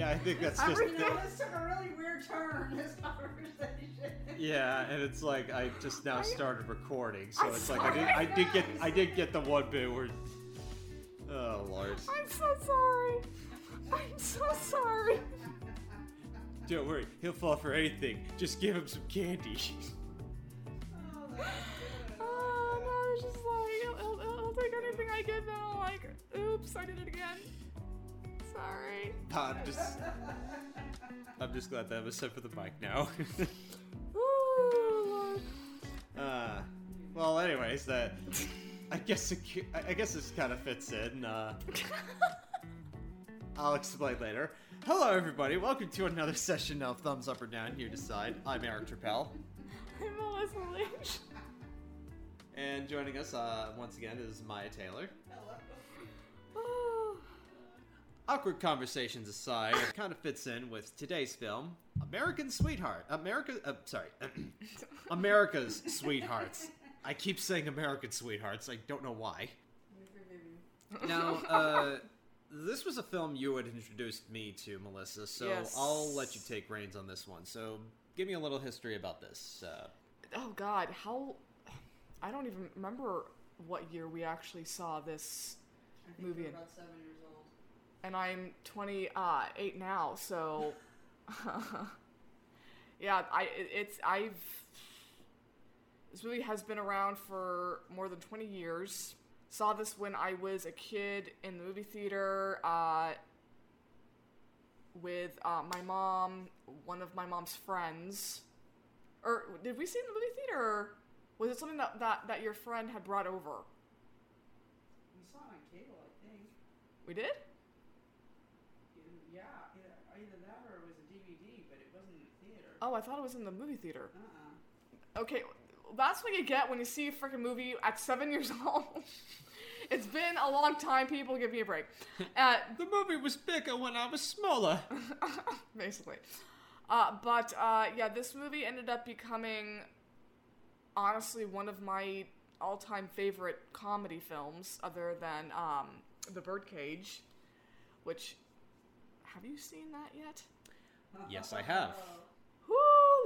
Yeah, I think that's I just. you know, this took a really weird turn. This conversation. Yeah, and it's like I just now started recording, so I'm it's like I did, I did get I did get the one bit where. Oh lord! I'm so sorry. I'm so sorry. Don't worry, he'll fall for anything. Just give him some candy. just glad that was set for the mic now. Uh, well, anyways, that. I guess it, I guess this kind of fits in. Uh, I'll explain later. Hello, everybody. Welcome to another session of Thumbs Up or Down. Here to decide. I'm Eric Trappell. I'm Melissa Lynch. And joining us uh, once again is Maya Taylor. Awkward conversations aside, it kind of fits in with today's film, American Sweetheart. America, uh, sorry, America's Sweethearts. I keep saying American Sweethearts. I don't know why. Now, uh, this was a film you had introduced me to, Melissa. So Yes. I'll let you take reins on this one. So give me a little history about this. Uh, oh God, how? I don't even remember what year we actually saw this, I think Movie about seven years old. And I'm 28 now. So, yeah, I it- it's I've this movie has been around for more than 20 years. Saw this when I was a kid in the movie theater uh, with uh, my mom, one of my mom's friends. Or did we see it in the movie theater? Or was it something that, that, that your friend had brought over? We saw it on cable, I think. We did? Yeah, either, either that or it was a DVD, but it wasn't in the theater. Oh, I thought it was in the movie theater. Uh-uh. Okay, that's what you get when you see a freaking movie at seven years old. it's been a long time, people. Give me a break. Uh, the movie was bigger when I was smaller. basically. Uh, but uh, yeah, this movie ended up becoming, honestly, one of my all-time favorite comedy films, other than um, The Birdcage, which have you seen that yet? yes, I have.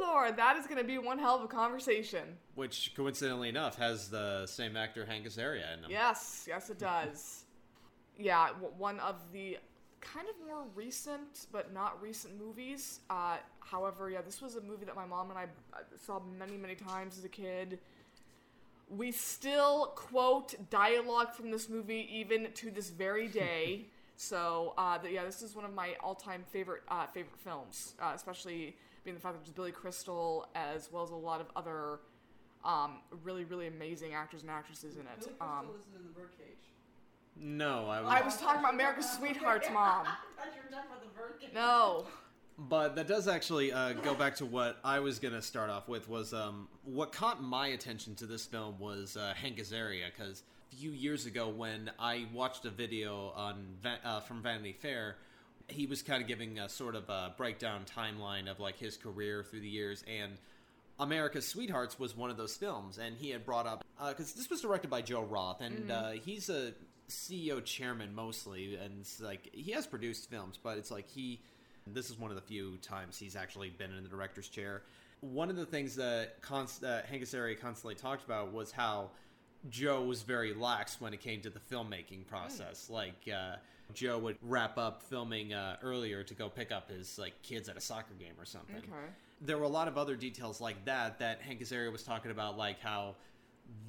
Lord, that is going to be one hell of a conversation. Which, coincidentally enough, has the same actor Hank Azaria in him. Yes, yes, it does. yeah, w- one of the kind of more recent, but not recent movies. Uh, however, yeah, this was a movie that my mom and I uh, saw many, many times as a kid. We still quote dialogue from this movie even to this very day. so, uh, yeah, this is one of my all-time favorite uh, favorite films, uh, especially being the fact that there's Billy Crystal as well as a lot of other um, really, really amazing actors and actresses in it. Billy Crystal Um, isn't in the birdcage. No, I was. I was talking about America's Sweethearts, Mom. I thought you were talking about the birdcage. No. But that does actually uh, go back to what I was gonna start off with was um, what caught my attention to this film was uh, Hank Azaria because a few years ago when I watched a video on uh, from Vanity Fair, he was kind of giving a sort of a breakdown timeline of like his career through the years and. America's Sweethearts was one of those films, and he had brought up because this was directed by Joe Roth, and uh, he's a CEO chairman mostly, and it's like he has produced films, but it's like he this is one of the few times he's actually been in the director's chair. One of the things that const- uh, Hank Azaria constantly talked about was how Joe was very lax when it came to the filmmaking process. Like uh, Joe would wrap up filming uh, earlier to go pick up his like kids at a soccer game or something. Okay. There were a lot of other details like that that Hank Azaria was talking about, like how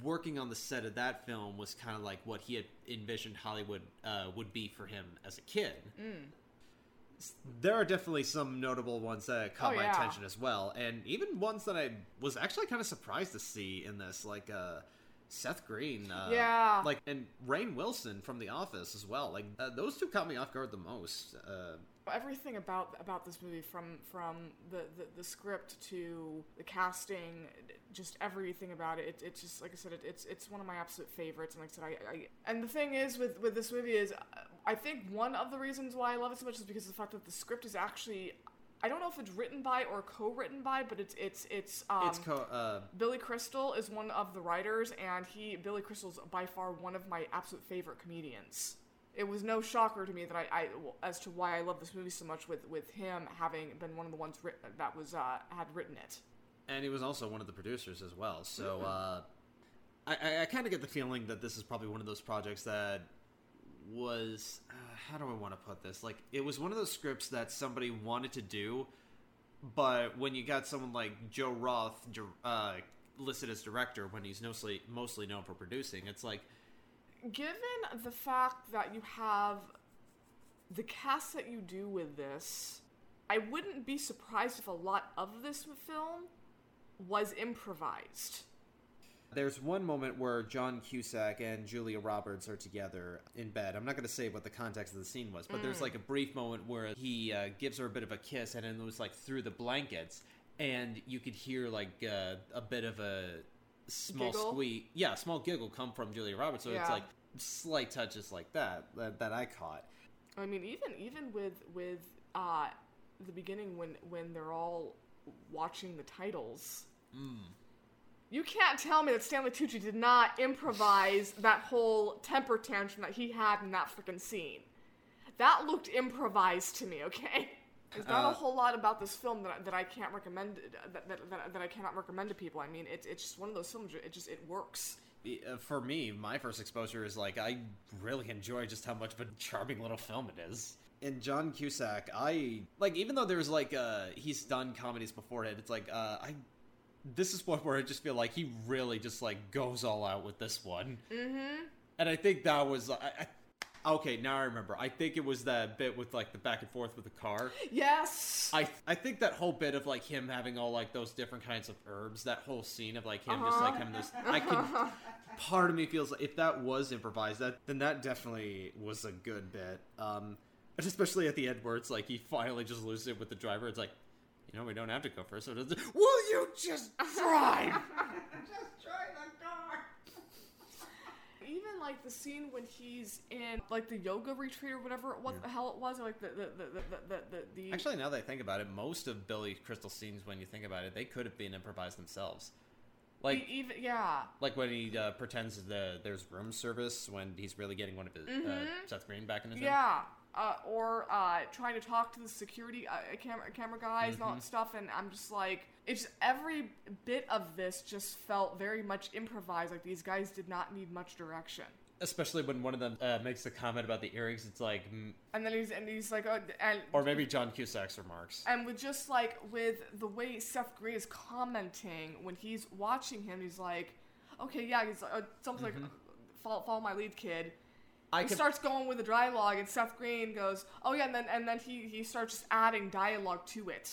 working on the set of that film was kind of like what he had envisioned Hollywood uh, would be for him as a kid. There are definitely some notable ones that caught Oh, my yeah. attention as well, and even ones that I was actually kind of surprised to see in this, like uh, Seth Green, uh, Yeah. like and Rainn Wilson from The Office as well. Like uh, those two caught me off guard the most. Uh, Everything about about this movie, from from the, the, the script to the casting, just everything about it, it it's just like I said, it, it's it's one of my absolute favorites. And like I said, I, I and the thing is with with this movie is, I think one of the reasons why I love it so much is because of the fact that the script is actually, I don't know if it's written by or co-written by, but it's it's it's um, it's co- uh, Billy Crystal is one of the writers, and he Billy Crystal's by far one of my absolute favorite comedians. it was no shocker to me that I, I as to why I love this movie so much with with him having been one of the ones writ- that was uh, had written it. and he was also one of the producers as well. So uh, I, I, I kind of get the feeling that this is probably one of those projects that was uh, how do I want to put this? Like it was one of those scripts that somebody wanted to do, but when you got someone like Joe Roth uh, listed as director when he's mostly mostly known for producing, it's like Given the fact that you have the cast that you do with this, I wouldn't be surprised if a lot of this film was improvised. There's one moment where John Cusack and Julia Roberts are together in bed. I'm not going to say what the context of the scene was, but there's like a brief moment where he uh, gives her a bit of a kiss, and it was like through the blankets, and you could hear like uh, a bit of a small Giggle? squeak, yeah, a small giggle come from Julia Roberts. So it's like slight touches like that that, that I caught. I mean, even even with with uh, the beginning when when they're all watching the titles, you can't tell me that Stanley Tucci did not improvise that whole temper tantrum that he had in that freaking scene. That looked improvised to me. Okay. There's not Uh, a whole lot about this film that, I- that I can't recommend that, that, that, that I cannot recommend to people. I mean, it's it's just one of those films. It just it works. Uh, For me, my first exposure is like I really enjoy just how much of a charming little film it is. And John Cusack, I like even though there's like uh he's done comedies before it, it's like uh I this is one where I just feel like he really just like goes all out with this one. Mm-hmm. And I think that was I, I okay now I remember. I think it was that bit with like the back and forth with the car. Yes. I I think that whole bit of like him having all like those different kinds of herbs, that whole scene of like him just like him this I can part of me feels like if that was improvised, that then that definitely was a good bit. Um especially at the end where it's like he finally just loses it with the driver, it's like you know, we don't have to go first. So doesn't- Will you just drive? Just try the car. even like the scene when he's in like the yoga retreat or whatever what was the hell it was like the the the the the, the, the Actually, now that I think about it, most of Billy Crystal scenes, when you think about it, they could have been improvised themselves. Like even yeah like when he uh, pretends that there's room service when he's really getting one of his uh, Seth Green back in his room. Uh, or uh, trying to talk to the security uh, camera camera guys and all that stuff and I'm just like it's every bit of this just felt very much improvised like these guys did not need much direction Especially when one of them uh, makes a comment about the earrings, it's like, mm, and then he's and he's like oh, and or maybe John Cusack's remarks. And with just like with the way Seth Green is commenting when he's watching him, he's like, okay, yeah, he's uh, something like follow, follow my lead, kid. I he can, starts going with the dialogue, and Seth Green goes, oh yeah, and then and then he he starts just adding dialogue to it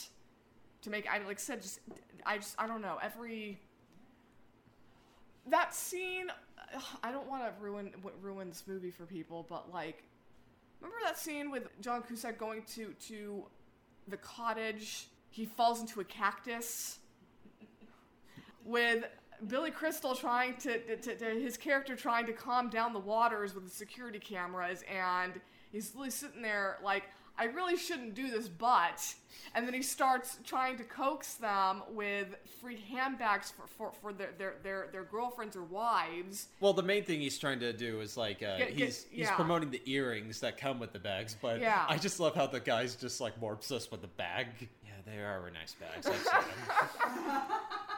to make I like I said just I just I don't know every that scene. I don't want to ruin ruin this movie for people, but like. Remember that scene with John Cusack going to to the cottage? He falls into a cactus. With Billy Crystal trying to, to, to, to- his character trying to calm down the waters with the security cameras, and he's really sitting there like, I really shouldn't do this, but, and then he starts trying to coax them with free handbags for, for, for their, their, their, their girlfriends or wives. well, the main thing he's trying to do is like uh, Get- get- he's he's promoting the earrings that come with the bags, but Yeah. I just love how the guy's just like more obsessed with the bag. Yeah, they are very nice bags.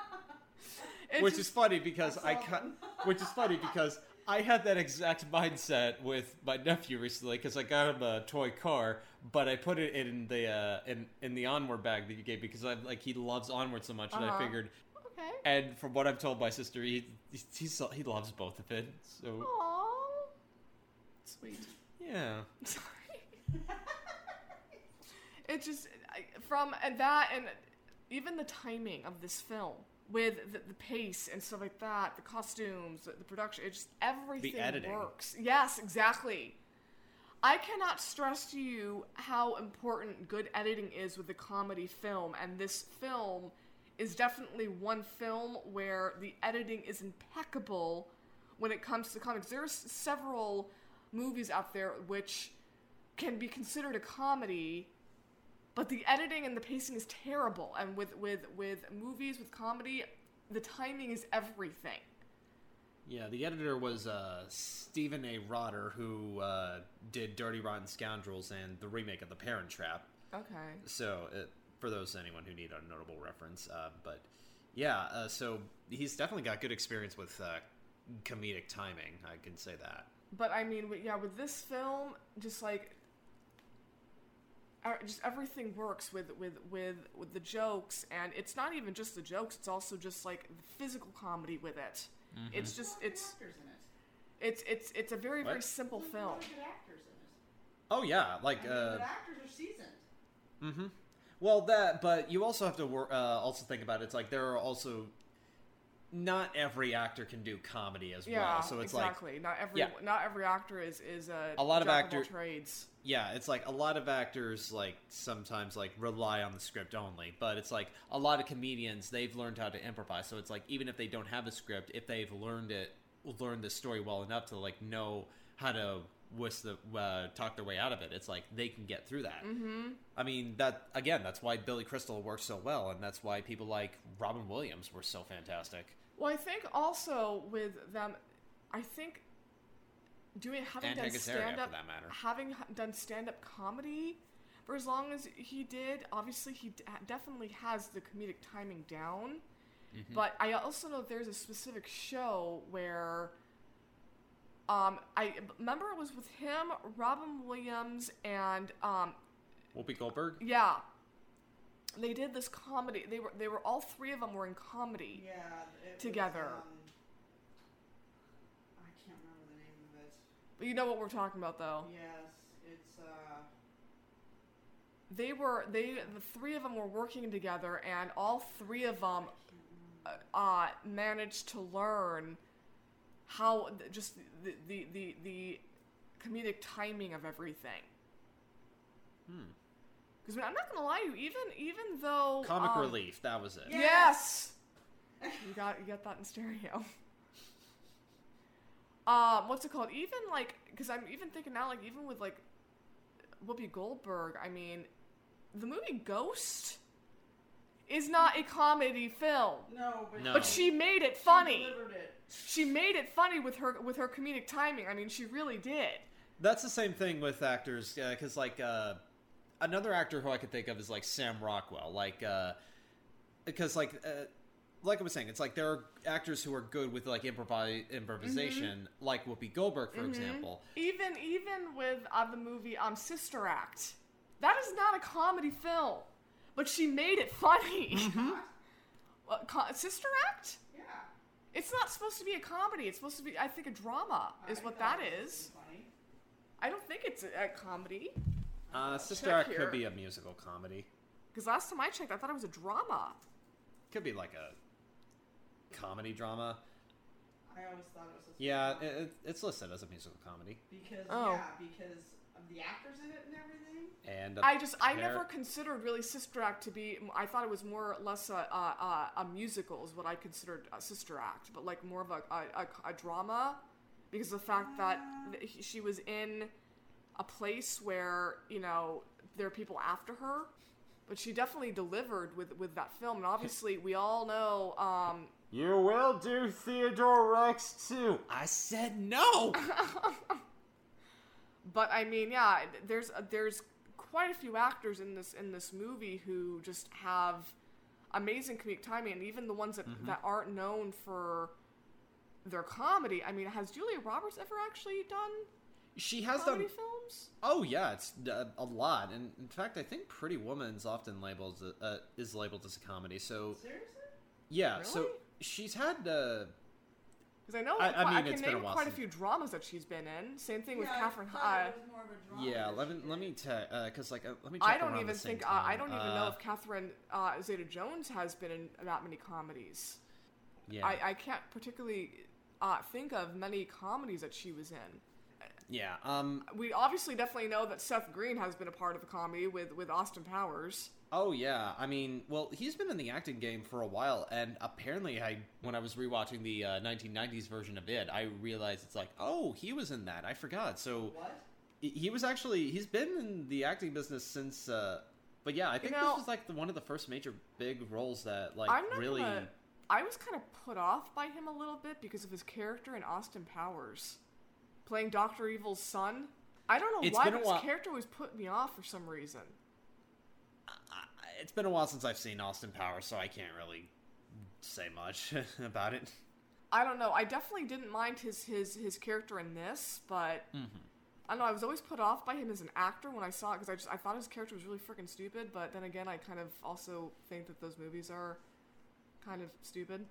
I've seen them. It which just- is funny because I ca- which is funny because I had that exact mindset with my nephew recently because I got him a toy car, but I put it in the uh, in in the onward bag that you gave me because I like he loves onward so much, and I Uh-huh. figured. okay. And from what I've told my sister, he he's he loves both of it. So Aww. Sweet. yeah, Sorry. it just I- from and that and even the timing of this film with the, the pace and stuff like that, the costumes, the, the production, it just everything works. Yes, exactly. I cannot stress to you how important good editing is with a comedy film, and this film is definitely one film where the editing is impeccable when it comes to comics. There's several movies out there which can be considered a comedy, but the editing and the pacing is terrible. And with with with movies with comedy, the timing is everything. Yeah, the editor was uh, Stephen A. Rotter, who uh, did Dirty Rotten Scoundrels and the remake of The Parent Trap. Okay. So, it, for those anyone who need a notable reference, uh, but yeah, uh, so he's definitely got good experience with uh, comedic timing. I can say that. But I mean, yeah, with this film, just like, just everything works with with with with the jokes, and it's not even just the jokes; it's also just like the physical comedy with it. It's just it's it. it's it's it's a very very simple There's film. a lot of good actors in it. Oh yeah, like I mean, uh, the actors are seasoned. Mm-hmm. Well, that, but you also have to wor- uh, also think about it. It's like there are also not every actor can do comedy as Yeah, well. So it's like not every Yeah. not every actor is is a A lot of jack all actor- trades. yeah, it's like a lot of actors like sometimes like rely on the script only, but it's like a lot of comedians they've learned how to improvise. So it's like even if they don't have a script, if they've learned it, learned the story well enough to like know how to whisk the uh, talk their way out of it, it's like they can get through that. Mm-hmm. I mean that again, that's why Billy Crystal works so well, and that's why people like Robin Williams were so fantastic. Well, I think also with them, I think doing having And done stand up, that matter. having done stand up comedy for as long as he did, obviously he d- definitely has the comedic timing down. Mm-hmm. But I also know there's a specific show where. Um, I remember it was with him, Robin Williams, and um, Whoopi Goldberg. yeah, they did this comedy. They were they were all three of them were in comedy. Yeah. It was, Together. um, I can't remember the name of it. But you know what we're talking about, though. Yes, it's uh. they were they the three of them were working together and all three of them uh, managed to learn how just the, the the the comedic timing of everything Hmm. Because i'm not gonna lie to you even even though Comic um, relief. That was it. Yeah. yes you got you got that in stereo um what's it called even like because i'm even thinking now like even with like whoopi goldberg i mean the movie ghost is not a comedy film No, but No. but she made it she funny delivered it. she made it funny with her with her comedic timing i mean she really did That's the same thing with actors, because like uh, another actor who I could think of is like Sam Rockwell, like uh, because like uh, like I was saying, it's like there are actors who are good with like improvi- improvisation, like Whoopi Goldberg, for example. even even with uh, the movie um sister act. That is not a comedy film but she made it funny. What? What, co- sister act? Yeah. it's not supposed to be a comedy. It's supposed to be i think a drama is I what thought that it was is. Funny. i don't think it's a, a comedy Uh, Sister Act here. could be a musical comedy. because last time i checked i thought it was a drama Could be like a comedy drama. I always thought it was. A Yeah, it, it, it's listed as a musical comedy. Because Oh. yeah, because of the actors in it and everything. And I just I never considered really Sister Act to be. I thought it was more or less a a, a, a musical is what I considered a Sister Act, but like more of a a, a, a drama because the fact that she was in a place where you know there are people after her, but she definitely delivered with with that film, and obviously we all know. Um, You will do Theodore Rex too. I said no. But I mean, yeah, there's there's quite a few actors in this in this movie who just have amazing comedic timing, and even the ones that, that aren't known for their comedy. I mean, has Julia Roberts ever actually done she has comedy done. films? Oh yeah, it's uh, a lot, and in fact, I think Pretty Woman's often labeled uh, is labeled as a comedy. So Seriously? yeah, so she's had. Uh, Because I know I- I, I quite- I mean, can it's been a name while quite a few dramas that she's been in. Same thing with Yeah, I Catherine. thought Uh, it was more of a drama yeah, let me let me check because like uh, let me. Check I don't even think uh, I don't even know Uh, if Catherine uh, Zeta-Jones has been in that many comedies. Yeah, I, I can't particularly uh, think of many comedies that she was in. Yeah. Um. We obviously definitely know that Seth Green has been a part of a comedy with, with Austin Powers. Oh yeah. I mean, well, he's been in the acting game for a while, and apparently, I when I was rewatching the uh, 1990s version of it, I realized it's like, oh, he was in that. I forgot. So What? he- he was actually he's been in the acting business since. Uh, but yeah, I think know- this was like the, one of the first major big roles that like I'm not really gonna- I was kind of put off by him a little bit because of his character in Austin Powers, playing Doctor Evil's son. I don't know It's why, been a but his while- character always put me off for some reason. It's been a while since I've seen Austin Powers, so I can't really say much about it. I don't know. I definitely didn't mind his his his character in this, but Mm-hmm. I don't know. I was always put off by him as an actor when I saw it because I just I thought his character was really freaking stupid. But then again, I kind of also think that those movies are kind of stupid.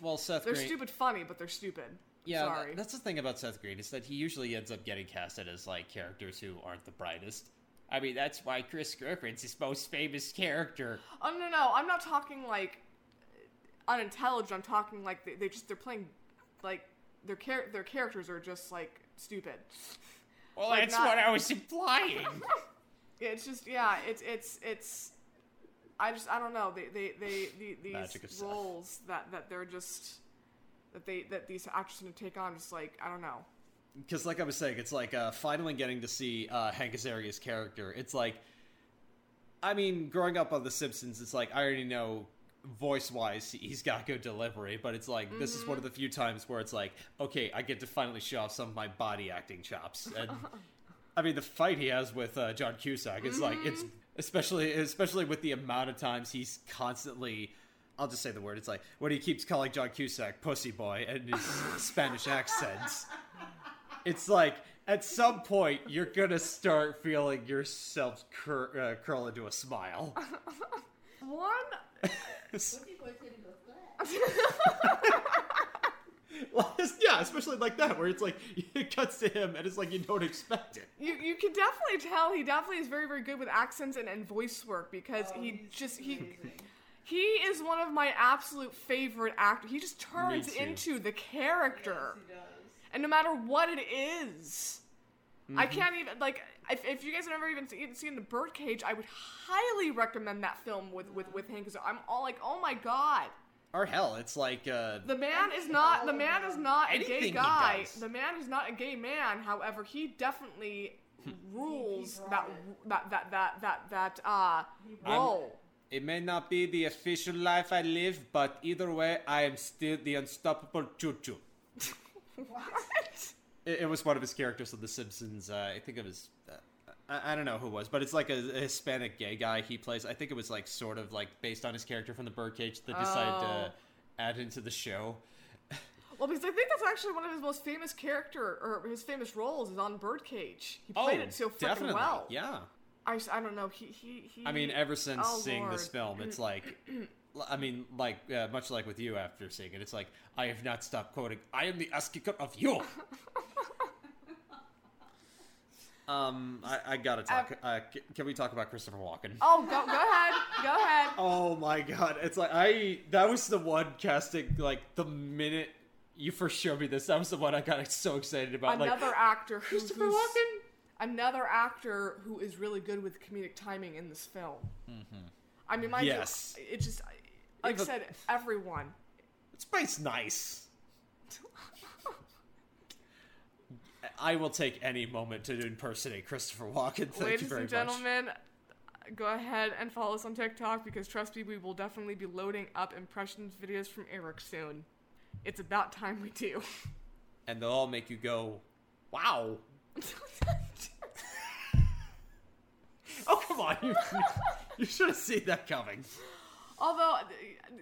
Well, Seth They're Green. stupid funny, but they're stupid. Yeah, sorry. that's the thing about Seth Green is that he usually ends up getting casted as like characters who aren't the brightest. I mean, that's why Chris Griffin's his most famous character. Oh no no, I'm not talking like unintelligent. I'm talking like they, they just they're playing like their char- their characters are just like stupid. Well, Like, that's not- what I was implying. It's just yeah, it's it's it's. I just I don't know they they they, the Magic of these roles that that they're just that they that these actors can take on just like I don't know. Because, like I was saying, it's like uh, finally getting to see uh, Hank Azaria's character. It's like, I mean, growing up on The Simpsons, it's like I already know voice wise he's got good delivery, but it's like this is one of the few times where it's like, okay, I get to finally show off some of my body acting chops. And I mean, the fight he has with uh, John Cusack is like it's especially especially with the amount of times he's constantly. I'll just say the word. It's like when he keeps calling John Cusack "pussy boy" and his Spanish accents it's like at some point you're gonna start feeling yourself cur- uh, curl into a smile. One Pussy boy's gonna go flat. Well, yeah, especially like that, where it's like it cuts to him and it's like you don't expect it. you you can definitely tell he definitely is very very good with accents and, and voice work because Oh, he he's just he amazing. He is one of my absolute favorite actors. He just turns into the character. Yes, he does. and no matter what it is, I Mm-hmm. can't even like. If, if you guys have never even seen, seen the Birdcage, I would highly recommend that film with with with Hank. 'cause I'm all like, oh my god, Or hell, it's like uh, the man is not the man is not a gay guy. The man is not a gay man. However, he definitely rules brought that that that that that that uh brought it. role. It may not be the official life I live, but either way, I am still the unstoppable choo choo. What? It, it was one of his characters on The Simpsons. Uh, I think it was. Uh, I, I don't know who it was, but it's like a, a Hispanic gay guy he plays. I think it was like sort of like based on his character from the Birdcage that decided Oh. to add into the show. Well, because I think that's actually one of his most famous character or his famous roles is on Birdcage. He played it so freaking Oh, well. Yeah. I, I don't know. He he he. I mean, ever since Oh, seeing this film, it's like, I mean, like uh, much like with you after seeing it, it's like I have not stopped quoting. I am the ass kicker of you. um, I, I gotta talk. Uh, c- can we talk about Christopher Walken? Oh, go go ahead. Go ahead. Oh my god, it's like I that was the one casting like the minute you first showed me this, that was the one I got so excited about. Another like actor Christopher who's Walken. Another actor who is really good with comedic timing in this film. Mm-hmm. I mean, mind Yes. you, it just like I said, everyone. It's space nice. I will take any moment to impersonate Christopher Walken. Thank you Ladies very and much. gentlemen, go ahead and follow us on TikTok because trust me, we will definitely be loading up impressions videos from Eric soon. It's about time we do. And they'll all make you go, "Wow!" Oh come on, you, you should have seen that coming. Although,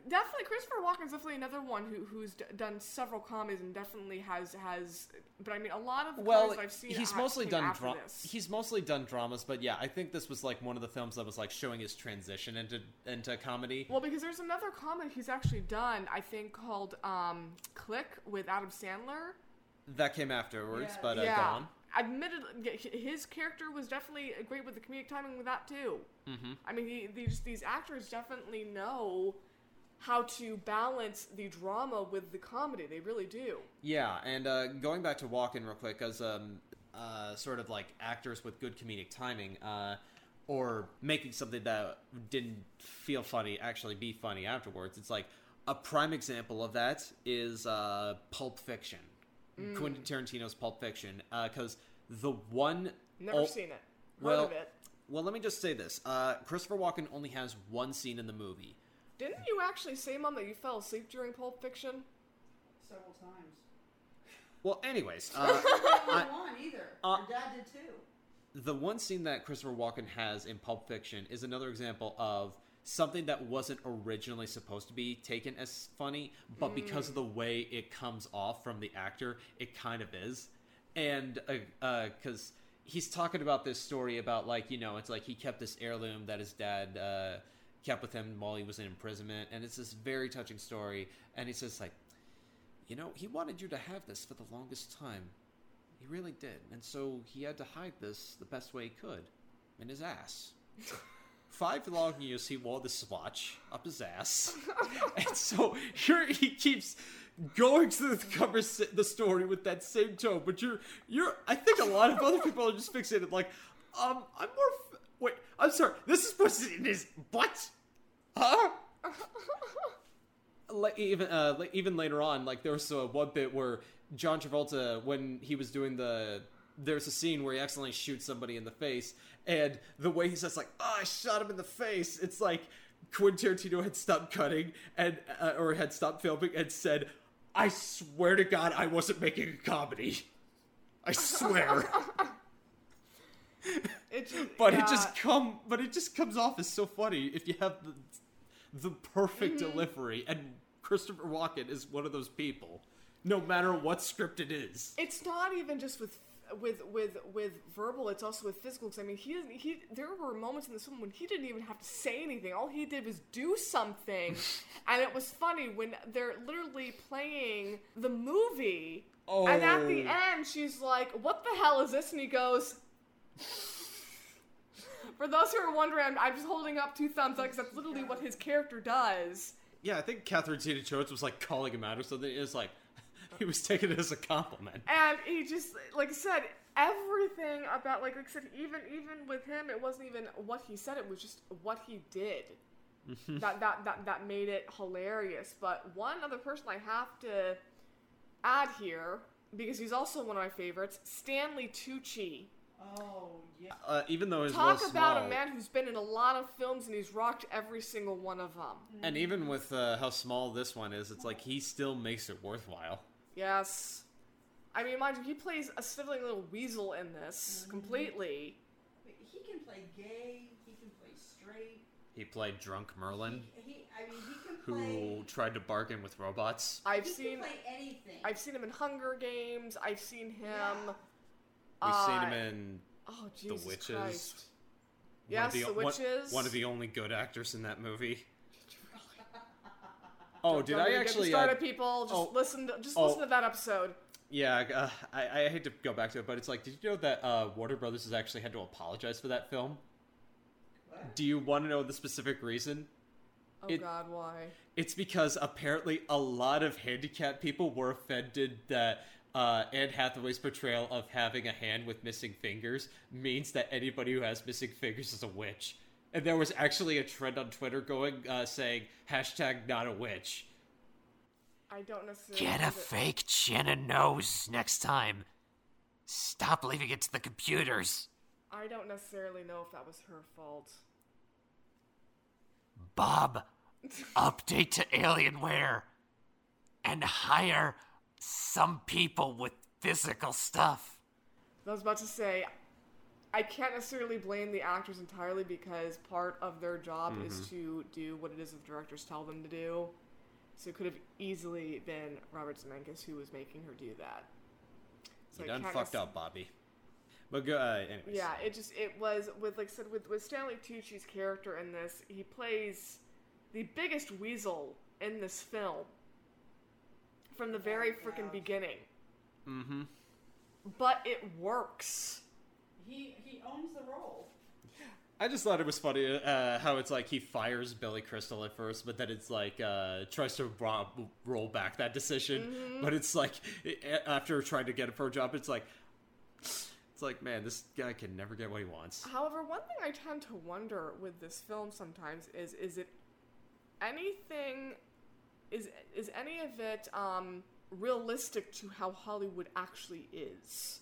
definitely, Christopher Walken's definitely another one who who's d- done several comedies and definitely has has. But I mean, a lot of the Well, comedies I've seen. he's ha- mostly came done after dra- he's mostly done dramas, but yeah, I think this was like one of the films that was like showing his transition into into comedy. Well, because there's another comedy he's actually done, I think, called um, Click with Adam Sandler. That came afterwards, Yeah. but uh, yeah. go on. Admittedly, his character was definitely great with the comedic timing with that too. Mm-hmm. I mean, he, these these actors definitely know how to balance the drama with the comedy. They really do. Yeah, and uh, going back to Walken real quick, as um, uh, sort of like actors with good comedic timing, uh, or making something that didn't feel funny actually be funny afterwards. It's like a prime example of that is uh, Pulp Fiction, Quentin Tarantino's Pulp Fiction, because the one Never oh, seen it. Heard well, of it. Well, let me just say this: uh, Christopher Walken only has one scene in the movie Didn't you actually say, Mom, that you fell asleep during Pulp Fiction? Several times. Well, anyways, uh, I I- didn't want either. uh, Your dad did too. the one scene that Christopher Walken has in Pulp Fiction is another example of something that wasn't originally supposed to be taken as funny, but because of the way it comes off from the actor, it kind of is. And because he's talking about this story about like you know it's like he kept this heirloom that his dad uh, kept with him while he was in imprisonment, and it's this very touching story. And he says like, you know, he wanted you to have this for the longest time. He really did. And so he had to hide this the best way he could in his ass. Five long years he wore this watch up his ass. and so here he keeps going through the conversa- the story with that same tone, but you're you're I think a lot of other people are just fixated like um I'm more f- wait, I'm sorry. This is what's in his butt? Huh? like even uh, like, even later on, like there was uh, one bit where John Travolta, when he was doing the, there's a scene where he accidentally shoots somebody in the face, and the way he says like, "Oh, I shot him in the face," it's like Quentin Tarantino had stopped cutting and uh, or had stopped filming and said, "I swear to God, I wasn't making a comedy. I swear." It just, but yeah. it just come but it just comes off as so funny if you have the, the perfect delivery and christopher walken is one of those people no matter what script it is It's not even just with with with with verbal. It's also with physical. 'cause I mean, he didn't. He there were moments in this film when he didn't even have to say anything. All he did was do something, and it was funny when they're literally playing the movie. Oh. And at the Oh. end, she's like, "What the hell is this?" And he goes. For those who are wondering, I'm, I'm just holding up two thumbs up because that's literally what his character does. yeah i think catherine zeta jones was like calling him out or something it's like he was taking it as a compliment. And he just like I said everything about like, like I said even even with him it wasn't even what he said it was just what he did. That, that that that made it hilarious. But one other person I have to add here because he's also one of my favorites Stanley Tucci. Oh yeah. uh, even though his talk about small, a man who's been in a lot of films and he's rocked every single one of them and even with uh, how small this one is it's like he still makes it worthwhile yes I mean mind you he plays a sniveling little weasel in this completely Wait, He can play gay. He can play straight. he played drunk merlin He, he I mean, he can who play. tried to bargain with robots I've he seen can play anything. I've seen him in Hunger Games. I've seen him. we've seen uh, him in Oh Jesus Witches. Christ! One Yes, of the, The one- Witches. One, of the only good actors in that movie. Oh, did Don't I even actually? get me Uh, started, people? Just oh. listen. To, just Oh. listen to that episode. yeah, uh, I, I hate to go back to it, but it's like, did you know that uh, Warner Brothers has actually had to apologize for that film? What? Do you want to know the specific reason? Oh It- God, why? It's because apparently a lot of handicapped people were offended that uh, Anne Hathaway's portrayal of having a hand with missing fingers means that anybody who has missing fingers is a witch. And there was actually a trend on Twitter going uh, saying hashtag not a witch. I don't necessarily. Get a fake chin and nose next time. Stop leaving it to the computers. I don't necessarily know if that was her fault. Bob, update to Alienware and hire some people with physical stuff. I was about to say, I can't necessarily blame the actors entirely because part of their job Mm-hmm. is to do what it is that the directors tell them to do. So it could have easily been Robert Zemeckis who was making her do that. So You done fucked nec- up, Bobby. But go, uh, anyways. Yeah, it just it was with like I said with with Stanley Tucci's character in this, he plays the biggest weasel in this film from the very freaking beginning. Mm-hmm. But it works. He he owns the role. I just thought it was funny uh, how it's like he fires Billy Crystal at first, but then it's like uh, tries to ro- roll back that decision. Mm-hmm. But it's like after trying to get a pro job, it's like it's like man, this guy can never get what he wants. However, one thing I tend to wonder with this film sometimes is is it anything is is any of it um realistic to how Hollywood actually is?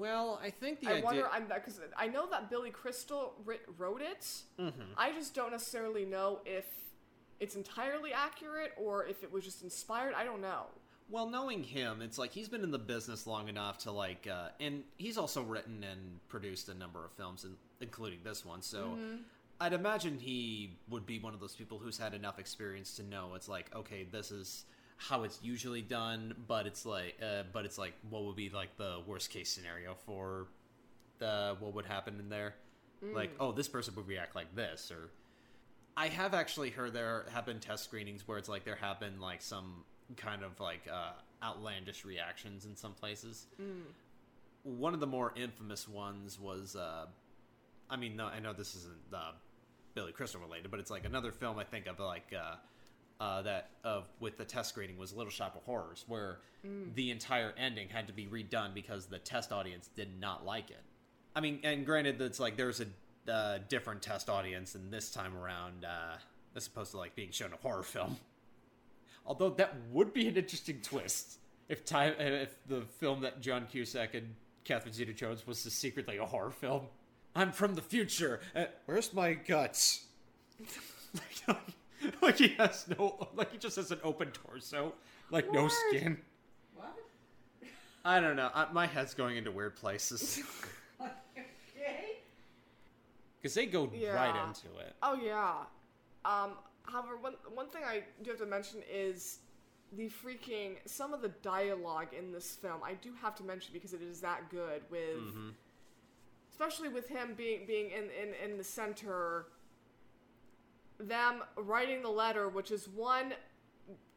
Well, I think the I idea. wonder, I'm because I know that Billy Crystal writ, wrote it. Mm-hmm. I just don't necessarily know if it's entirely accurate or if it was just inspired. I don't know. Well, knowing him, it's like he's been in the business long enough to like, uh, and he's also written and produced a number of films, in, including this one. So, I'd imagine he would be one of those people who's had enough experience to know it's like, okay, this is how it's usually done, but it's like, uh, but it's like, what would be like the worst case scenario for the what would happen in there? Like, oh, this person would react like this, or I have actually heard there have been test screenings where it's like there have been like some kind of like uh, outlandish reactions in some places. One of the more infamous ones was, uh, I mean, no, I know this isn't uh, Billy Crystal related, but it's like another film I think of like uh, that of with the test screening was Little Shop of Horrors, where the entire ending had to be redone because the test audience did not like it. I mean, and granted, that's like there's a uh, different test audience, and this time around, uh, as opposed to like being shown a horror film. Although that would be an interesting twist if time if the film that John Cusack and Catherine Zeta-Jones was secretly a horror film. I'm from the future. Uh, where's my guts? like, he has no, like he just has an open torso, like no What? skin. What? I don't know. I, my head's going into weird places okay. because they go right into it. Oh yeah. Um, however, one one thing I do have to mention is the freaking some of the dialogue in this film. I do have to mention because it is that good with, especially with him being being in in in the center. Them writing the letter, which is one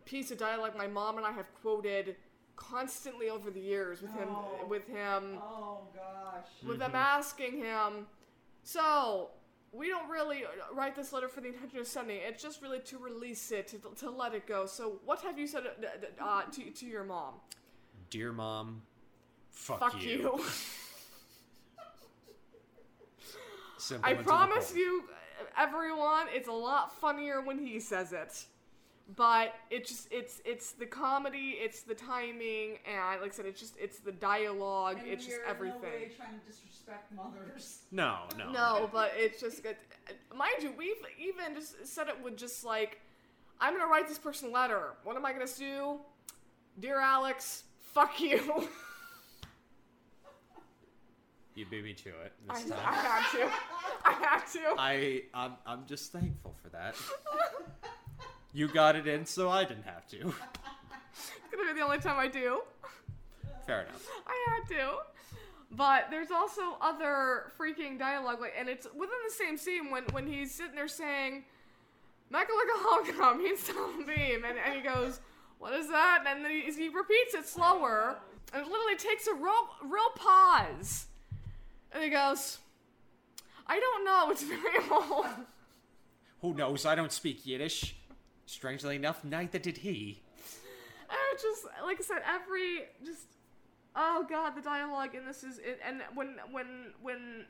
piece of dialogue my mom and I have quoted constantly over the years with him Oh. with him Oh gosh. with them asking him, so we don't really write this letter for the intention of sending it. It's just really to release it, to, to let it go. So what have you said uh, uh, to, to your mom? Dear mom, fuck, Fuck you. Simple I and to the promise you, everyone, it's a lot funnier when he says it. But it's just it's it's the comedy, it's the timing, and like I said, it's just it's the dialogue, And it's just you're everything. In no way trying to disrespect mothers. No, no, No, but it's just good. Mind you, we've even just said it with just like, I'm gonna write this person a letter. What am I gonna do? Dear Alex, fuck you. You beat me to it I, this I time. had to. I had to. I, I'm, I'm just thankful for that. you got it in, so I didn't have to. It's gonna be the only time I do. Fair enough. I had to. But there's also other freaking dialogue, like, and it's within the same scene when when he's sitting there saying, "Michael like a hologram, he's telling beam," and, and he goes, "What is that?" And then he, he repeats it slower, and it literally takes a real real pause, and he goes, "I don't know, it's very old." Who knows? I don't speak Yiddish. Strangely enough, neither did he. And it just like I said, every just oh god, the dialogue in this is it, and when when when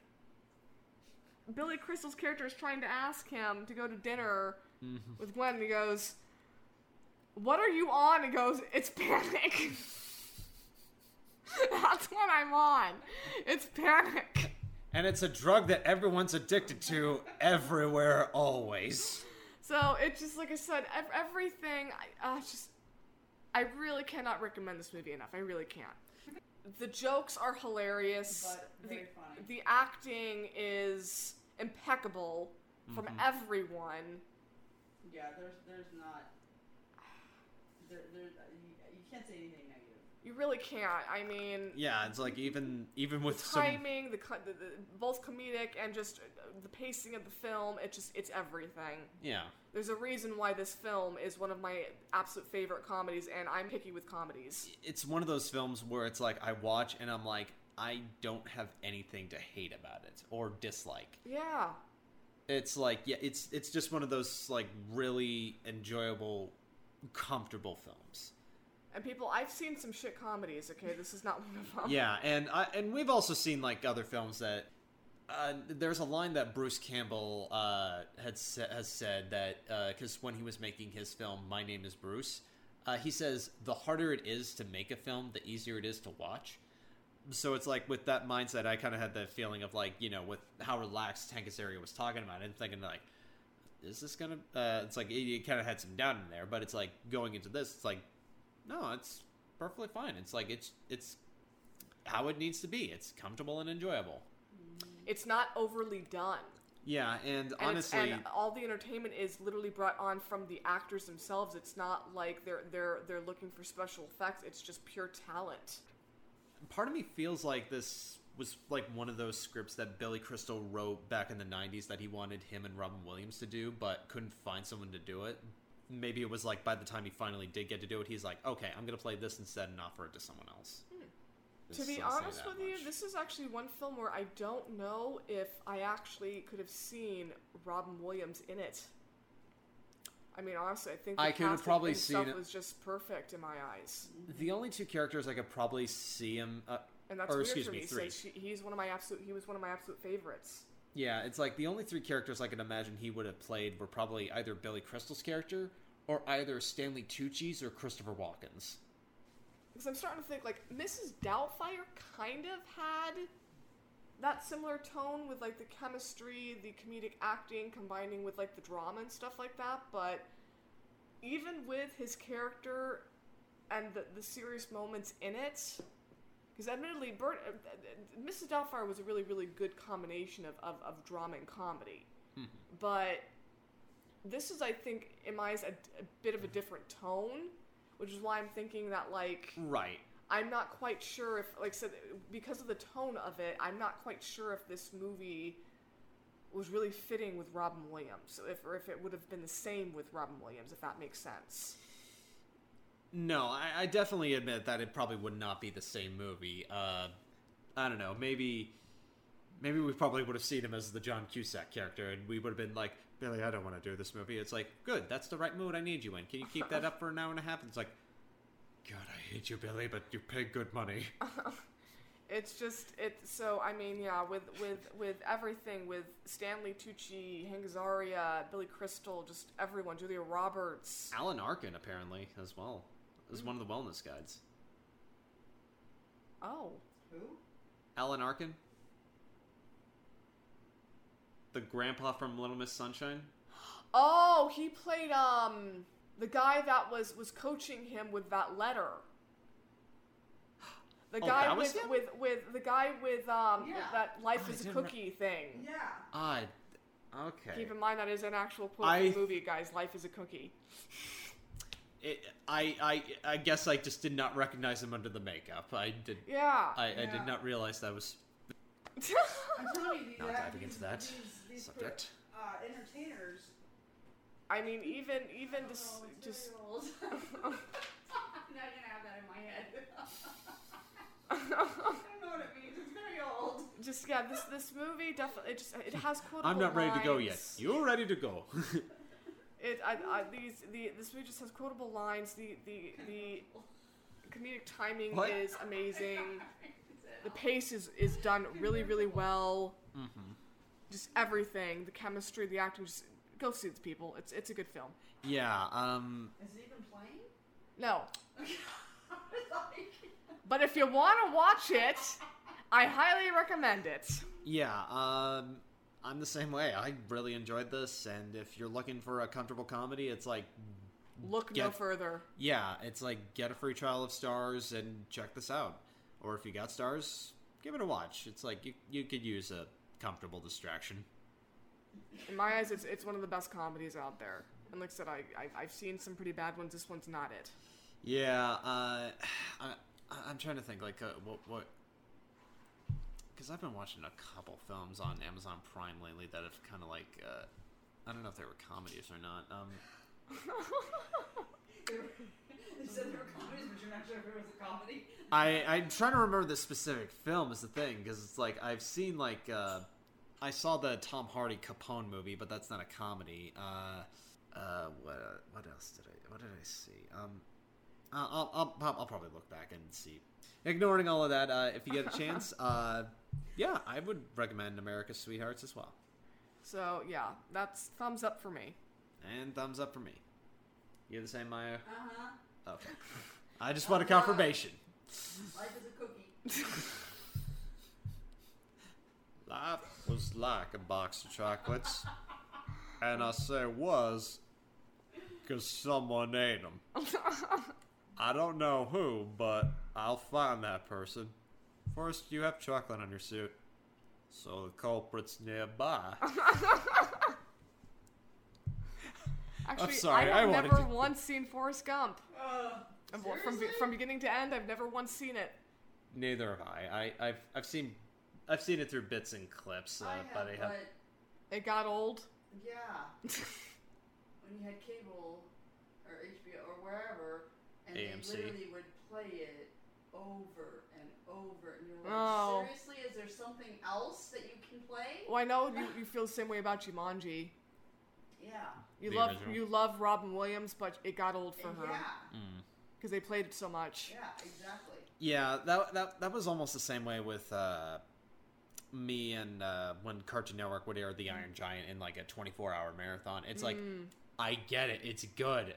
Billy Crystal's character is trying to ask him to go to dinner mm-hmm. with Gwen, and he goes, "What are you on?" He goes, "It's panic." That's what I'm on. It's panic. And it's a drug that everyone's addicted to everywhere, always. So it's just like I said, ev- everything. I uh, just, I really cannot recommend this movie enough. I really can't. The jokes are hilarious. But very the, funny. the acting is impeccable from everyone. Yeah, there's there's not. There, there, you, you can't say anything negative. You really can't. I mean, Yeah, it's like even even with some timing, the, the, the both comedic and just uh, the pacing of the film. It just it's everything. yeah. There's a reason why this film is one of my absolute favorite comedies, and I'm picky with comedies. It's one of those films where it's like I watch and I'm like I don't have anything to hate about it or dislike. Yeah. It's like yeah, it's it's just one of those like really enjoyable, comfortable films. And people, I've seen some shit comedies. Okay, this is not one of them. Yeah, and I, and we've also seen like other films that uh, there's a line that Bruce Campbell uh, had sa- has said that because when he was making his film My Name Is Bruce, uh, he says the harder it is to make a film, the easier it is to watch. so it's like with that mindset, I kind of had that feeling of like you know with how relaxed Hank Azaria was talking about it, and thinking like, is this gonna? Uh, it's like it, kind of had some doubt in there, but it's like going into this, it's like, no, it's perfectly fine. It's like it's it's how it needs to be. It's comfortable and enjoyable. It's not overly done. Yeah, and, And, honestly, and all the entertainment is literally brought on from the actors themselves. It's not like they're they're they're looking for special effects. It's just pure talent. part of me feels like this was like one of those scripts that Billy Crystal wrote back in the 90s that he wanted him and Robin Williams to do, but couldn't find someone to do it. Maybe it was like by the time he finally did get to do it, he's like, okay, I'm going to play this instead and offer it to someone else. To be honest with you, this is actually one film where I don't know if I actually could have seen Robin Williams in it. I mean, honestly, I think the I could have probably seen stuff it- was just perfect in my eyes, The only two characters I could probably see him. Uh, and that's Or, weird excuse for me, me. three. She, he's one of my absolute, he was one of my absolute favorites. yeah, it's like the only three characters I could imagine he would have played were probably either Billy Crystal's character or either Stanley Tucci's or Christopher Walken's. Because I'm starting to think like Mrs. Doubtfire kind of had that similar tone with like the chemistry, the comedic acting combining with like the drama and stuff like that. But even with his character and the, the serious moments in it, because admittedly, Bert, uh, uh, Mrs. Doubtfire was a really really good combination of, of, of drama and comedy. But this is, I think, in my eyes, a, a bit of a different tone, which is why I'm thinking that like Right. I'm not quite sure if, like I said, because of the tone of it, I'm not quite sure if this movie was really fitting with Robin Williams, if or if it would have been the same with Robin Williams, if that makes sense. No, I, I definitely admit that it probably would not be the same movie. Uh, I don't know. Maybe, maybe we probably would have seen him as the John Cusack character, and we would have been like, Billy, I don't want to do this movie. It's like, good, that's the right mood I need you in. Can you keep that up for an hour and a half? And it's like, God, I hate you, Billy, but you pay good money. It's just it. So I mean, yeah, with with with everything, with Stanley Tucci, Hank Azaria, Billy Crystal, just everyone, Julia Roberts. Alan Arkin apparently as well is one of the mm. wellness guides. Oh, Who? Alan Arkin, the grandpa from Little Miss Sunshine. oh, he played um the guy that was was coaching him with that letter. The Oh, guy that was with, him? with with the guy with um Yeah. that life Oh, is a didn't re- cookie thing. Yeah. Ah, okay. Keep in mind that is an actual quote I- from the movie, guys. Life is a cookie. It, I, I, I guess I just did not recognize him under the makeup. I did. Yeah. I, I Yeah. did not realize that was I'm telling you, Not that, diving into that these, these subject. uh, entertainers. I mean, even even just Oh, it's just very old. now you're gonna have that in my head. I don't know what it means. It's very old. just yeah. This this movie definitely it just it has quotable I'm not ready to go yet. You're ready to go. It I, I these the this movie just has quotable lines. The the the comedic timing What? is amazing. The pace is is done really really well. Mm-hmm. Just everything, the chemistry, the acting. Just go see the people. It's it's a good film. yeah. Um. Is it even playing? No, but if you want to watch it, I highly recommend it. Yeah. Um. I'm the same way. I really enjoyed this, and if you're looking for a comfortable comedy, it's like, Look no further. yeah, it's like get a free trial of Starz and check this out. Or if you got Starz, give it a watch. It's like you you could use a comfortable distraction. In my eyes, it's it's one of the best comedies out there. And like I said, I, I I've seen some pretty bad ones. This one's not it. Yeah, uh, I, I'm trying to think like uh, what what because I've been watching a couple films on Amazon Prime lately that have kind of like uh, I don't know if they were comedies or not. Um, you said they were comedies, but you're not sure if it was a comedy. I I'm trying to remember the specific film is the thing because it's like I've seen like uh, I saw the Tom Hardy Capone movie, but that's not a comedy. Uh, uh, what what else did I what did I see? Um, I'll I'll, I'll, I'll probably look back and see. Ignoring all of that, uh, if you get a chance, uh, yeah, I would recommend America's Sweethearts as well, So yeah, that's thumbs up for me. and thumbs up for me. You're the same, Maya. Uh huh. Okay, I just want a confirmation. Life is a cookie. That was like a box of chocolates. And I say was because someone ate them. I don't know who, but I'll find that person. First, you have chocolate on your suit, so the culprit's nearby. Actually, sorry, I I have wanted never to- once seen Forrest Gump. Uh, And From seriously? from beginning to end, I've never once seen it. Neither have I. I I've, I've seen I've seen it through bits and clips, uh, I have, but I have. but It got old. yeah, when you had cable or HBO or wherever, and AMC. they literally would play it over and over, and you're like, Oh. seriously, is there something else that you can play? Well, I know you, you feel the same way about Jumanji. Yeah. You The love original? you love Robin Williams, but it got old for her Yeah. because they played it so much. Yeah. Exactly. Yeah, that that that was almost the same way with uh, me and uh, when Cartoon Network would air The Iron Giant in like a 24-hour marathon. It's like Mm. I get it, it's good.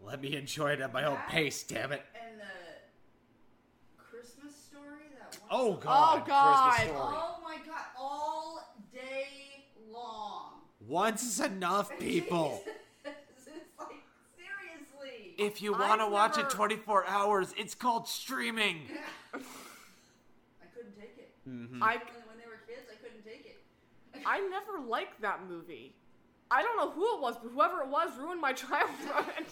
Let me enjoy it at my own pace, damn it. And the Christmas story that one. Oh song- god, Oh, God. Story. Oh my god! All day long. Once is enough, people. like seriously. If you want to watch never- it 24 hours, it's called streaming. I couldn't take it. Mhm. I When, when they were kids, I couldn't take it. I never liked that movie. I don't know who it was, but whoever it was ruined my childhood.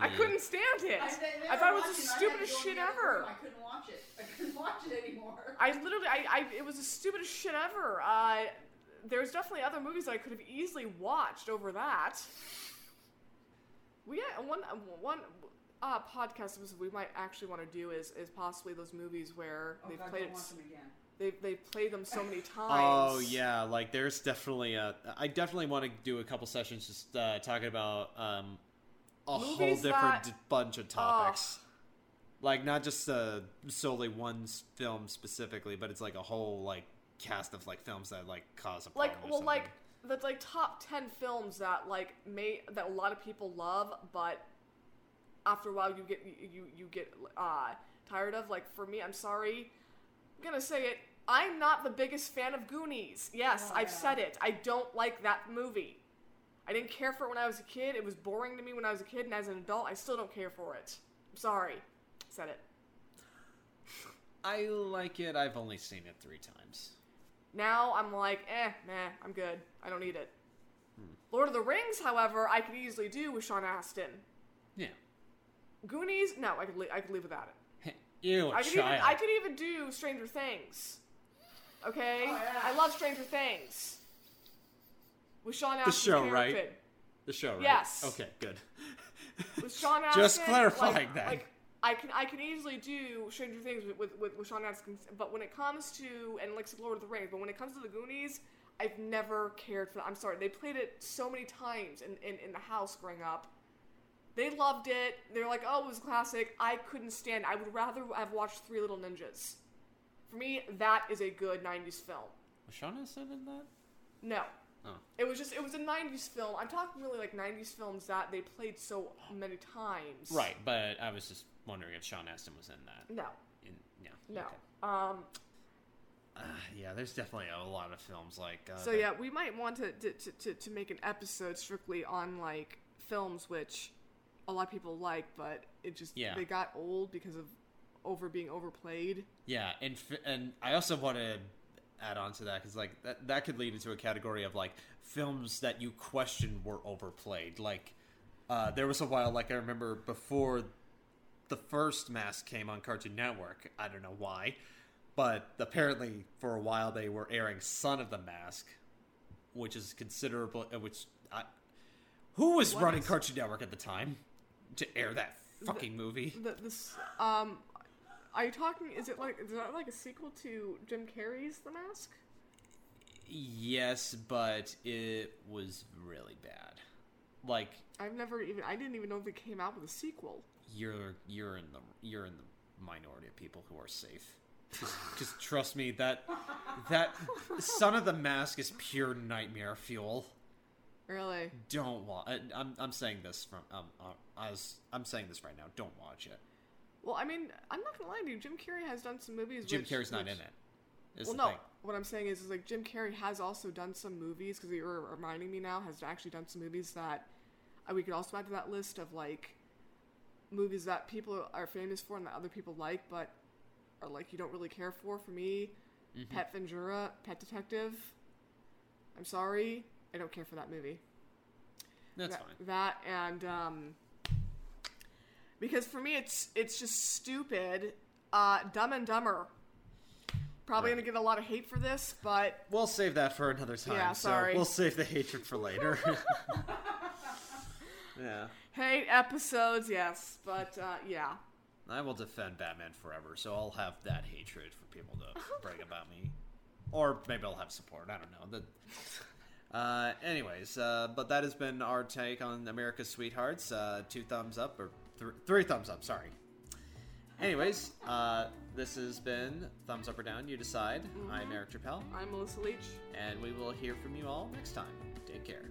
I couldn't stand it. I, I thought it was the stupidest shit ever. I couldn't watch it. I couldn't watch it anymore. I literally, I, I, it was the stupidest shit ever. Uh, there's definitely other movies that I could have easily watched over that. We got one, one uh, podcast we might actually want to do is is possibly those movies where oh they've god, played don't it, watch them again. They they played them so many times. Oh yeah, like there's definitely a. I definitely want to do a couple sessions just uh, talking about um, a whole different that- d- bunch of topics. Like not just uh, solely one film specifically, but it's like a whole like cast of like films that like cause a problem. like well like the like top 10 films that like may that a lot of people love but after a while you get you you, you get uh tired of like for me i'm sorry i'm gonna say it i'm not the biggest fan of goonies yes Oh, i've yeah. said it i don't like that movie i didn't care for it when i was a kid it was boring to me when i was a kid and as an adult i still don't care for it i'm sorry said it I like it. I've only seen it three times. Now I'm like, eh, nah, I'm good. I don't need it. Hmm. Lord of the Rings, however, I could easily do with Sean Astin. Yeah. Goonies, no, I could li- I could live without it. You a I could even. I could even do Stranger Things. Okay, Oh, yeah. I love Stranger Things. With Sean Astin. The show, right? The show, right? Yes. Okay, good. With Sean Astin. Just clarifying like, that. Like, I can I can easily do Stranger Things with, with, with, with Sean Astin, but when it comes to and like Lord of the Rings, but when it comes to the Goonies, I've never cared for. I'm sorry, they played it so many times in, in, in the house growing up. They loved it. They're like, oh, it was classic. I couldn't stand. It. I would rather have watched Three Little Ninjas. For me, that is a good '90s film. Was Sean Astin in that? No. Oh. It was just it was a '90s film. I'm talking really like '90s films that they played so many times. Right, but I was just wondering if Sean Astin was in that. No. In, yeah. No. okay. Um. Uh, yeah, there's definitely a lot of films like. Uh, So that- yeah, we might want to to, to to to make an episode strictly on like films which a lot of people like, but it just Yeah. they got old because of over being overplayed. Yeah, and and I also want to add on to that because like that that could lead into a category of like films that you question were overplayed. Like uh, there was a while, like I remember before the first Mask came on Cartoon Network. I don't know why, but apparently for a while they were airing Son of the Mask, which is considerable. uh, Which I, who was What running is- Cartoon Network at the time to air that fucking movie? The, this um, are you talking? Is it like is that like a sequel to Jim Carrey's The Mask? Yes, but it was really bad. Like I've never even I didn't even know if it came out with a sequel. you're you're in the you're in the minority of people who are safe. Just trust me that that Son of the Mask is pure nightmare fuel. Really? Don't watch. I'm I'm saying this from um uh, I was I'm saying this right now. Don't watch it. Well, I mean, I'm not gonna lie to you. Jim Carrey has done some movies. Jim which, Carrey's not which- in it. Well, no. thing. What I'm saying is, is like Jim Carrey has also done some movies because you're reminding me now has actually done some movies that uh, we could also add to that list of like movies that people are famous for and that other people like, but are like you don't really care for. For me, Mm-hmm. Pet Ventura, Pet Detective. I'm sorry, I don't care for that movie. That's that, fine. That and um, because for me it's it's just stupid. Uh, Dumb and Dumber. Probably Right. gonna get a lot of hate for this, but We'll save that for another time. Yeah, so sorry. we'll save the hatred for later. yeah. hate episodes, yes, but uh, yeah. I will defend Batman forever, so I'll have that hatred for people to brag about me. Or maybe I'll have support. I don't know. The, uh, anyways, uh, but that has been our take on America's Sweethearts. Uh, two thumbs up, or th- three thumbs up, sorry. Anyways, uh, this has been Thumbs Up or Down, you decide. I'm Eric Trappell, I'm Melissa Leach. and we will hear from you all next time. Take care.